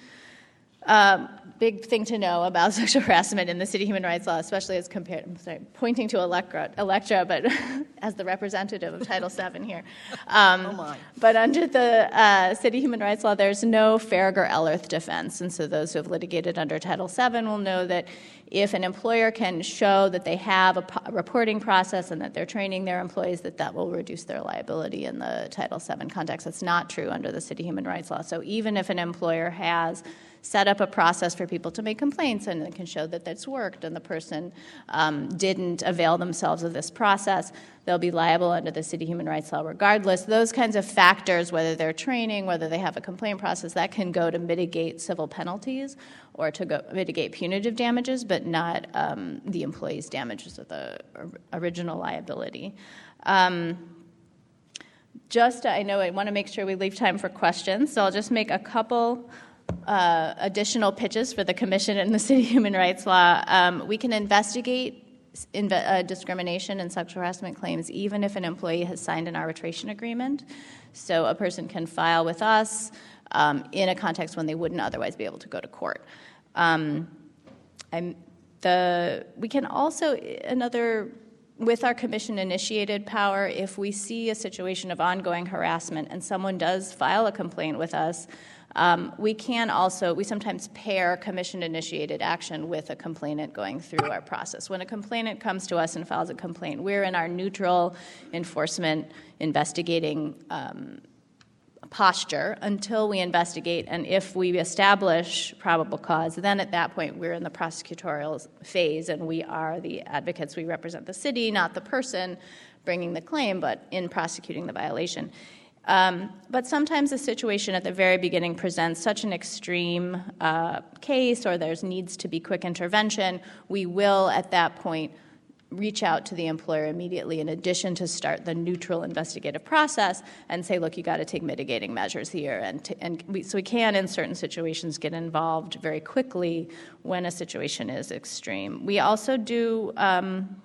um, big thing to know about sexual harassment in the city human rights law, especially as compared, I'm sorry, pointing to Electra, Electra but as the representative of Title VII here. Um, oh. But under the uh, city human rights law, there's no Faragher Ellerth defense. And so those who have litigated under Title VII will know that if an employer can show that they have a, po- a reporting process and that they're training their employees, that that will reduce their liability in the Title VII context. That's not true under the city human rights law. So even if an employer has set up a process for people to make complaints and it can show that that's worked and the person um, didn't avail themselves of this process, they'll be liable under the city human rights law regardless. Those kinds of factors, whether they're training, whether they have a complaint process, that can go to mitigate civil penalties or to go mitigate punitive damages, but not um, the employee's damages of the original liability. Um, just, I know I want to make sure we leave time for questions, so I'll just make a couple uh, additional pitches for the Commission and the City Human Rights Law. Um, we can investigate inve- uh, discrimination and sexual harassment claims even if an employee has signed an arbitration agreement. So a person can file with us um, in a context when they wouldn't otherwise be able to go to court. Um, the, we can also, another, with our commission initiated power, if we see a situation of ongoing harassment and someone does file a complaint with us, um, we can also, we sometimes pair commission initiated action with a complainant going through our process. When a complainant comes to us and files a complaint, we're in our neutral enforcement investigating um, posture until we investigate, and if we establish probable cause, then at that point we're in the prosecutorial phase and we are the advocates. We represent the city, not the person bringing the claim, but in prosecuting the violation. Um, but sometimes the situation at the very beginning presents such an extreme uh, case or there's needs to be quick intervention, we will at that point reach out to the employer immediately in addition to start the neutral investigative process and say look you got to take mitigating measures here and, t- and we, so we can in certain situations get involved very quickly when a situation is extreme. We also do um,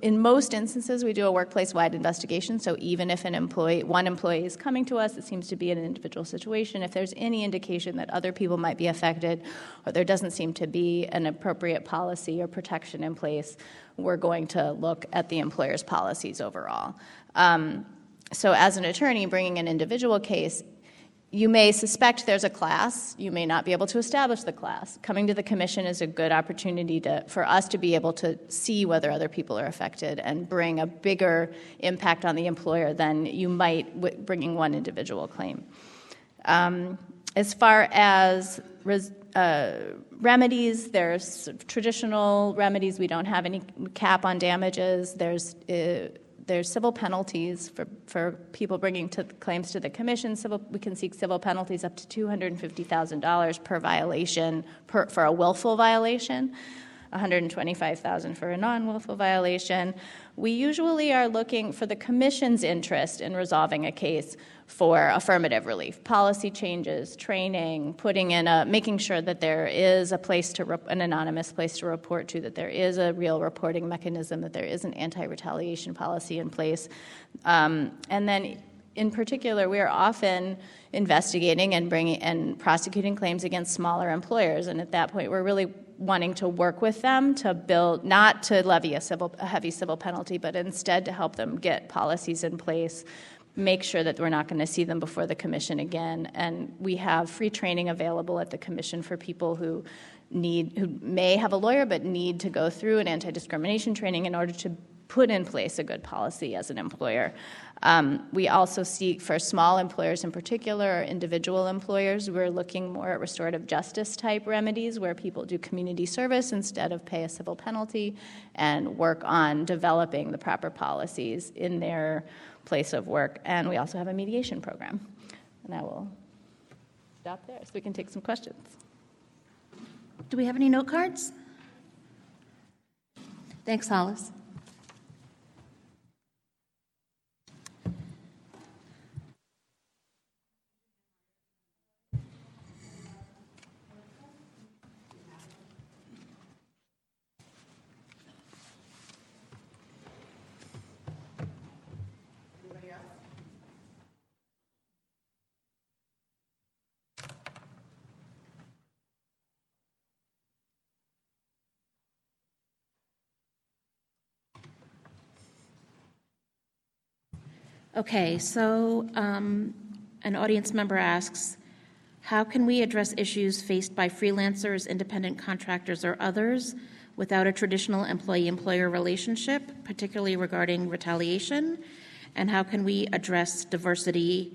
in most instances, we do a workplace-wide investigation. So even if an employee, one employee is coming to us, it seems to be an individual situation. If there's any indication that other people might be affected, or there doesn't seem to be an appropriate policy or protection in place, we're going to look at the employer's policies overall. Um, so, as an attorney, bringing an individual case you may suspect there's a class. You may not be able to establish the class. Coming to the commission is a good opportunity to, for us to be able to see whether other people are affected and bring a bigger impact on the employer than you might bringing one individual claim. Um, as far as res, uh, remedies, there's traditional remedies. We don't have any cap on damages. There's uh, there's civil penalties for, for people bringing to claims to the commission. Civil, we can seek civil penalties up to $250,000 per violation per, for a willful violation. 125,000 for a non-willful violation. We usually are looking for the commission's interest in resolving a case for affirmative relief, policy changes, training, putting in a making sure that there is a place to re- an anonymous place to report to, that there is a real reporting mechanism, that there is an anti-retaliation policy in place, um, and then in particular, we are often investigating and bringing and prosecuting claims against smaller employers, and at that point, we're really wanting to work with them to build, not to levy a civil, a heavy civil penalty, but instead to help them get policies in place, make sure that we're not going to see them before the commission again, and we have free training available at the commission for people who need, who may have a lawyer but need to go through an anti-discrimination training in order to put in place a good policy as an employer. Um, we also seek for small employers in particular, or individual employers, we're looking more at restorative justice type remedies where people do community service instead of pay a civil penalty and work on developing the proper policies in their place of work. And we also have a mediation program. And I will stop there so we can take some questions. Do we have any note cards? Thanks, Hollis. Okay, so um, an audience member asks, How can we address issues faced by freelancers, independent contractors, or others without a traditional employee employer relationship, particularly regarding retaliation? And how can we address diversity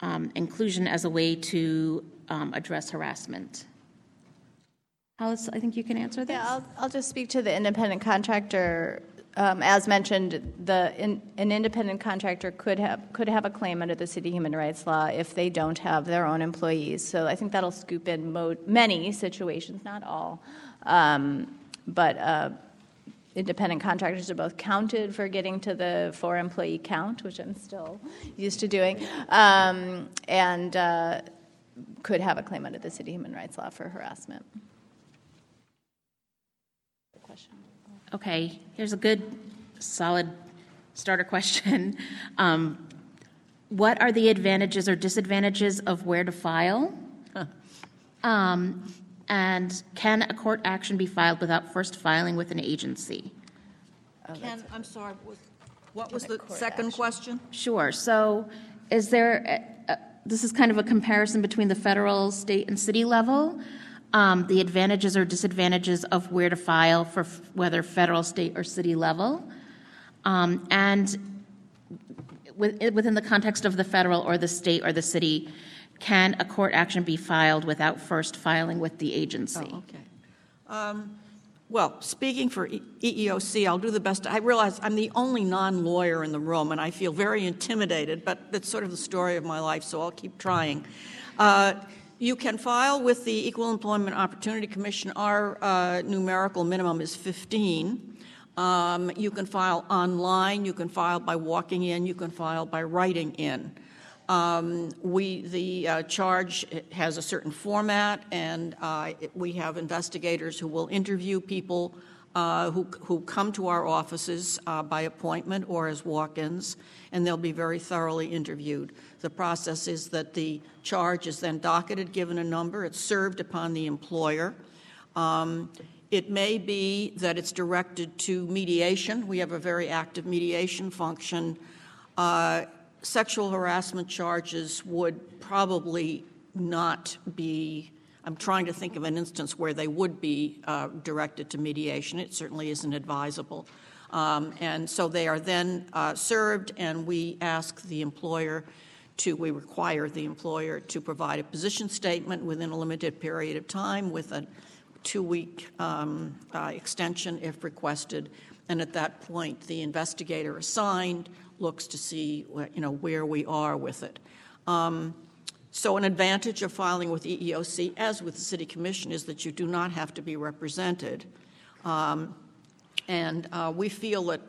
um, inclusion as a way to um, address harassment? Hollis, I think you can answer this. Yeah, I'll, I'll just speak to the independent contractor. Um, as mentioned, the in, an independent contractor could have could have a claim under the city human rights law if they don't have their own employees. So I think that'll scoop in mo- many situations, not all, um, but. Uh, independent contractors are both counted for getting to the four employee count, which I'm still used to doing, um, and uh, could have a claim under the city human rights law for harassment. Question. Okay, here's a good, solid starter question. Um, what are the advantages or disadvantages of where to file? Um, and can a court action be filed without first filing with an agency? Ken, I'm sorry, was- what was the second action- question? Sure. So, is there? A, a, this is kind of a comparison between the federal, state, and city level. Um, the advantages or disadvantages of where to file for f- whether federal, state, or city level, um, and with, within the context of the federal or the state or the city, can a court action be filed without first filing with the agency? Oh, okay. Um, Well, speaking for EEOC, I'll do the best. I realize I'm the only non-lawyer in the room, and I feel very intimidated, but that's sort of the story of my life, so I'll keep trying. Uh, You can file with the Equal Employment Opportunity Commission. Our uh, numerical minimum is 15. Um, You can file online, you can file by walking in, you can file by writing in. Um, We, the uh, charge has a certain format, and uh, we have investigators who will interview people uh, who who come to our offices uh, by appointment or as walk-ins, and they'll be very thoroughly interviewed. The process is that the charge is then docketed, given a number, it's served upon the employer. Um, It may be that it's directed to mediation. We have a very active mediation function. Uh, Sexual harassment charges would probably not be, I'm trying to think of an instance where they would be uh, directed to mediation. It certainly isn't advisable. Um, And so they are then uh, served, and we ask the employer to, we require the employer to provide a position statement within a limited period of time with a two-week um, uh, extension if requested. And at that point, the investigator assigned looks to see, you know, where we are with it. Um, So an advantage of filing with EEOC, as with the city commission, is that you do not have to be represented. Um, And uh, we feel that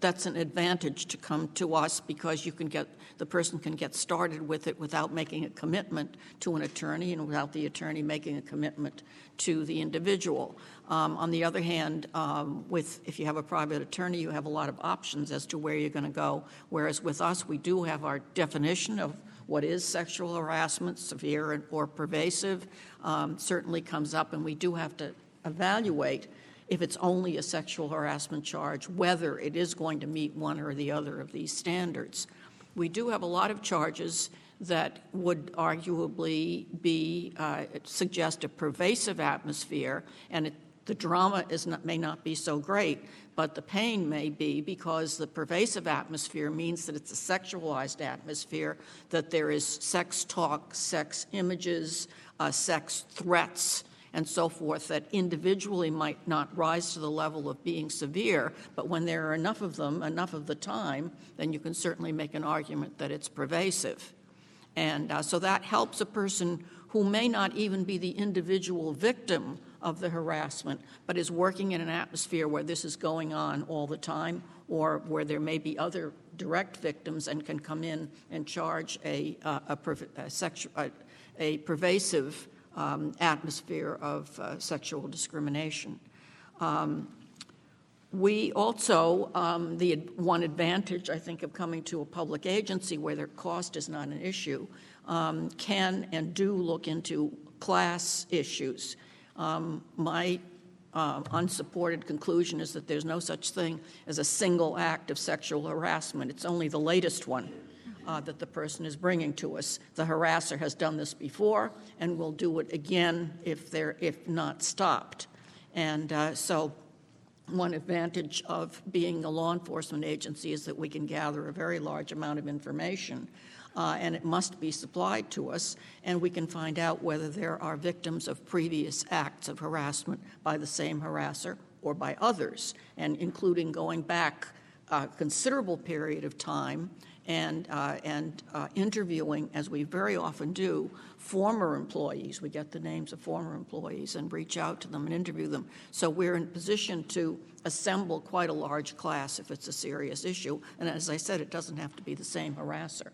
that's an advantage to come to us because you can get, the person can get started with it without making a commitment to an attorney and without the attorney making a commitment to the individual. Um, On the other hand, um, with, if you have a private attorney, you have a lot of options as to where you're going to go. Whereas with us, we do have our definition of what is sexual harassment, severe or pervasive, um, certainly comes up, and we do have to evaluate if it's only a sexual harassment charge, whether it is going to meet one or the other of these standards. We do have a lot of charges that would arguably be, uh, suggest a pervasive atmosphere, and it, the drama is not, may not be so great, but the pain may be because the pervasive atmosphere means that it's a sexualized atmosphere, that there is sex talk, sex images, uh, sex threats, and so forth that individually might not rise to the level of being severe, but when there are enough of them, enough of the time, then you can certainly make an argument that it's pervasive. And uh, so that helps a person who may not even be the individual victim of the harassment, but is working in an atmosphere where this is going on all the time, or where there may be other direct victims and can come in and charge a, uh, a, perv- a, sexu- a, a pervasive um, atmosphere of uh, sexual discrimination. Um, we also, um, the one advantage, I think, of coming to a public agency where their cost is not an issue, um, can and do look into class issues. Um, My uh, unsupported conclusion is that there's no such thing as a single act of sexual harassment. It's only the latest one. uh, that the person is bringing to us. The harasser has done this before and will do it again if they're if not stopped. And uh, so, one advantage of being a law enforcement agency is that we can gather a very large amount of information. Uh, and it must be supplied to us, and we can find out whether there are victims of previous acts of harassment by the same harasser or by others, and including going back a considerable period of time and, uh, and uh, interviewing, as we very often do, former employees. We get the names of former employees and reach out to them and interview them. So we're in position to assemble quite a large class if it's a serious issue. And as I said, it doesn't have to be the same harasser.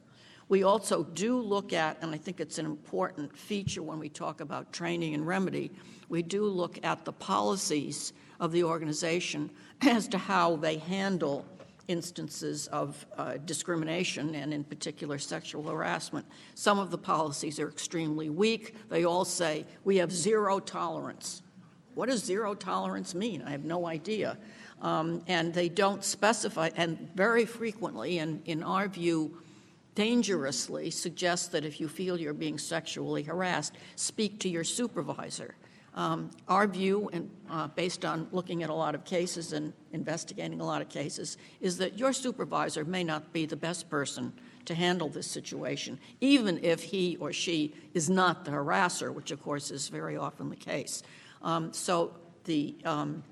We also do look at, and I think it's an important feature when we talk about training and remedy, we do look at the policies of the organization as to how they handle instances of uh, discrimination and, in particular, sexual harassment. Some of the policies are extremely weak. They all say, we have zero tolerance. What does zero tolerance mean? I have no idea. Um, and they don't specify, and very frequently, and in our view, dangerously, suggest that if you feel you're being sexually harassed, speak to your supervisor. Um, our view, and uh, based on looking at a lot of cases and investigating a lot of cases, is that your supervisor may not be the best person to handle this situation, even if he or she is not the harasser, which of course is very often the case. Um, so the um,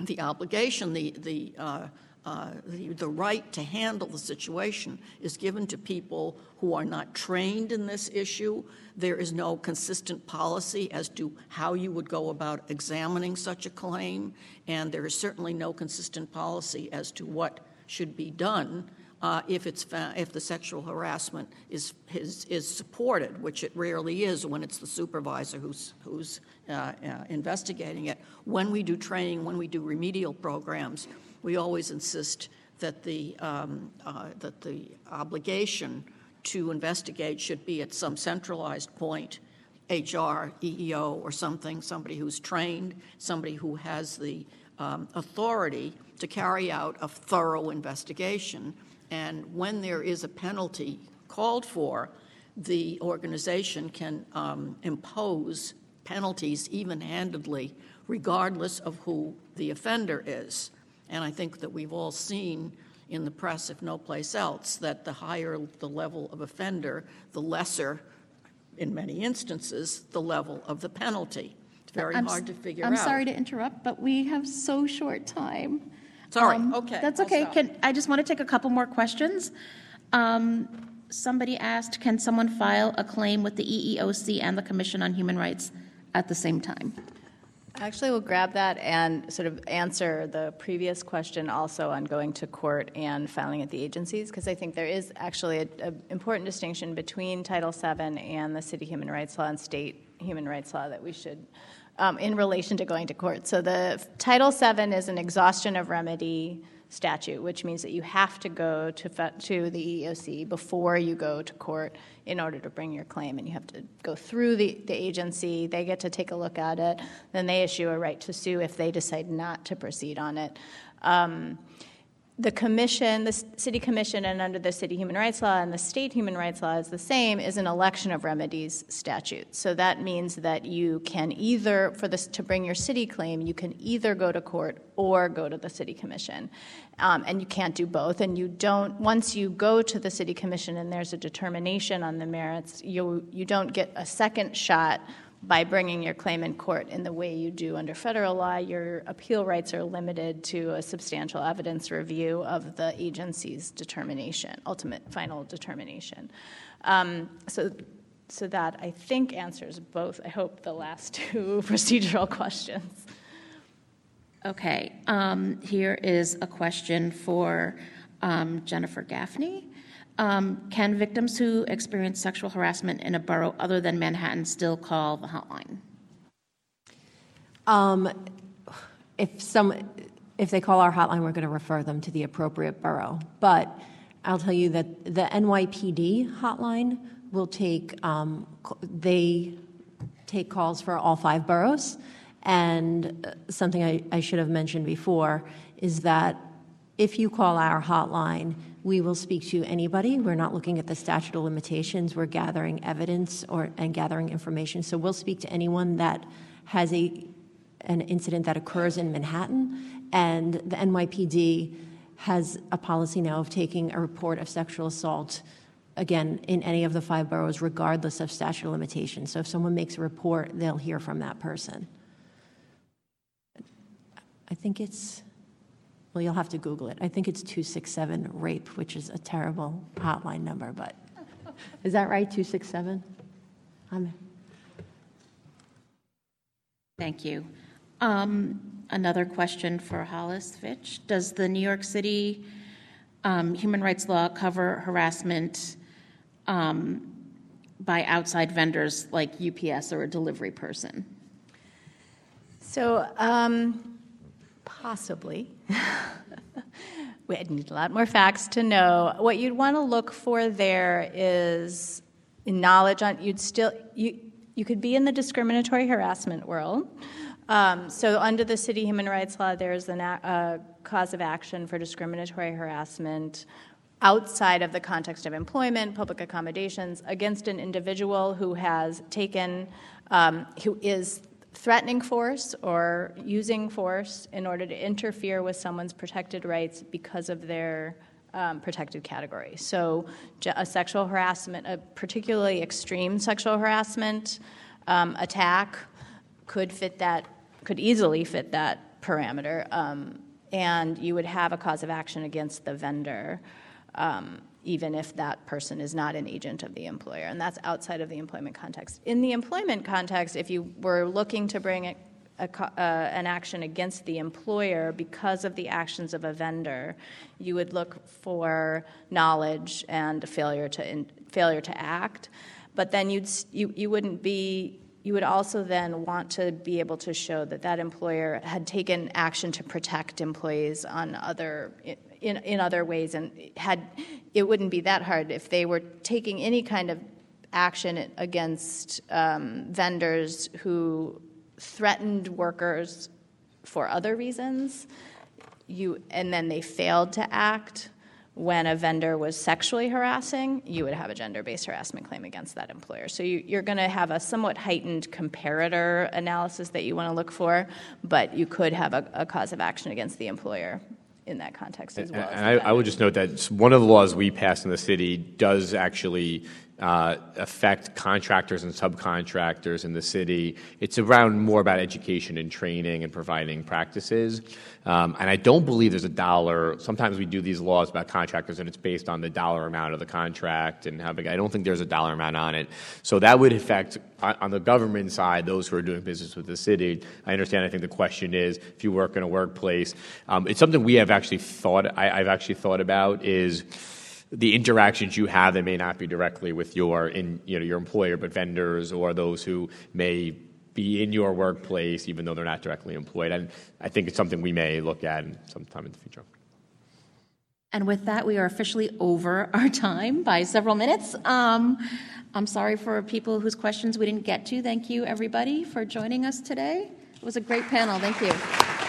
the obligation, the the uh, uh, the, the, right to handle the situation is given to people who are not trained in this issue. There is no consistent policy as to how you would go about examining such a claim, and there is certainly no consistent policy as to what should be done uh, if it's fa- if the sexual harassment is, is is supported, which it rarely is when it's the supervisor who's who's uh, uh investigating it. When we do training, when we do remedial programs we always insist that the, um, uh, that the obligation to investigate should be at some centralized point, HR, EEO, or something, somebody who's trained, somebody who has the um, authority to carry out a thorough investigation. And when there is a penalty called for, the organization can um, impose penalties even handedly, regardless of who the offender is. And I think that we've all seen in the press, if no place else, that the higher the level of offender, the lesser, in many instances, the level of the penalty. It's very I'm hard to figure out. I'm sorry to interrupt, but we have so short time. Sorry, Um, okay. That's I'll okay. stop. Can, I just want to take a couple more questions. Um, Somebody asked, can someone file a claim with the EEOC and the Commission on Human Rights at the same time? Actually, we'll grab that and sort of answer the previous question also on going to court and filing at the agencies, because I think there is actually an important distinction between Title VII and the city human rights law and state human rights law that we should, um, in relation to going to court. So the Title VII is an exhaustion of remedy statute, which means that you have to go to, to the EEOC before you go to court in order to bring your claim. And you have to go through the, the agency, they get to take a look at it, then they issue a right to sue if they decide not to proceed on it. Um, the commission, the city commission, and under the city human rights law and the state human rights law is the same, is an election of remedies statute. So that means that you can either, for this to bring your city claim, you can either go to court or go to the city commission, um, and you can't do both. And you don't. Once you go to the city commission and there's a determination on the merits, you you don't get a second shot by bringing your claim in court in the way you do under federal law, your appeal rights are limited to a substantial evidence review of the agency's determination, ultimate final determination. Um, so, so that I think answers both. I hope the last two procedural questions. Okay, um, here is a question for um, Jennifer Gaffney. Um, Can victims who experience sexual harassment in a borough other than Manhattan still call the hotline? Um, If some, if they call our hotline, we're going to refer them to the appropriate borough. But I'll tell you that the NYPD hotline will take um, they take calls for all five boroughs. And uh, something I, I should have mentioned before is that if you call our hotline, We will speak to anybody. We're not looking at the statute of limitations. We're gathering evidence or and gathering information. So we'll speak to anyone that has a an incident that occurs in Manhattan, and the NYPD has a policy now of taking a report of sexual assault again in any of the five boroughs regardless of statute of limitations. So if someone makes a report, they'll hear from that person. I think it's well, you'll have to Google it. I think it's 267 rape, which is a terrible hotline number, but is that right? 267? I'm Thank you. Um, Another question for Hollis Pfitsch. Does the New York City um, human rights law cover harassment um, by outside vendors like UPS or a delivery person? So, um, possibly. we need a lot more facts to know. What you'd want to look for there is knowledge on. You'd still you you could be in the discriminatory harassment world. Um, so, under the city human rights law, there's a cause of action for discriminatory harassment outside of the context of employment, public accommodations, against an individual who has taken, um, who is threatening force or using force in order to interfere with someone's protected rights because of their um, protected category. So, a sexual harassment, a particularly extreme sexual harassment um, attack, could fit that could easily fit that parameter, um, and you would have a cause of action against the vendor, um, even if that person is not an agent of the employer, and that's outside of the employment context. In the employment context, if you were looking to bring a, a, uh, an action against the employer because of the actions of a vendor, you would look for knowledge and failure to in, failure to act. But then you'd you, you wouldn't be you would also then want to be able to show that that employer had taken action to protect employees on other in, in other ways and had it wouldn't be that hard if they were taking any kind of action against um, vendors who threatened workers for other reasons you and then they failed to act when a vendor was sexually harassing, you would have a gender based harassment claim against that employer. So you, are going to have a somewhat heightened comparator analysis that you want to look for, but you could have a, a cause of action against the employer in that context as well. And I, I would just note that one of the laws we passed in the city does actually affect contractors and subcontractors in the city. It's around more about education and training and providing practices. Um, and I don't believe there's a dollar. Sometimes we do these laws about contractors and it's based on the dollar amount of the contract and how big. I don't think there's a dollar amount on it. So that would affect, on the government side, those who are doing business with the city. I understand. I think the question is if you work in a workplace. Um, it's something we have actually thought, I've actually thought about is the interactions you have that may not be directly with your in you know your employer, but vendors or those who may be in your workplace, even though they're not directly employed. And I think it's something we may look at sometime in the future. And with that, we are officially over our time by several minutes. Um, I'm sorry for people whose questions we didn't get to. Thank you, everybody, for joining us today. It was a great panel. Thank you.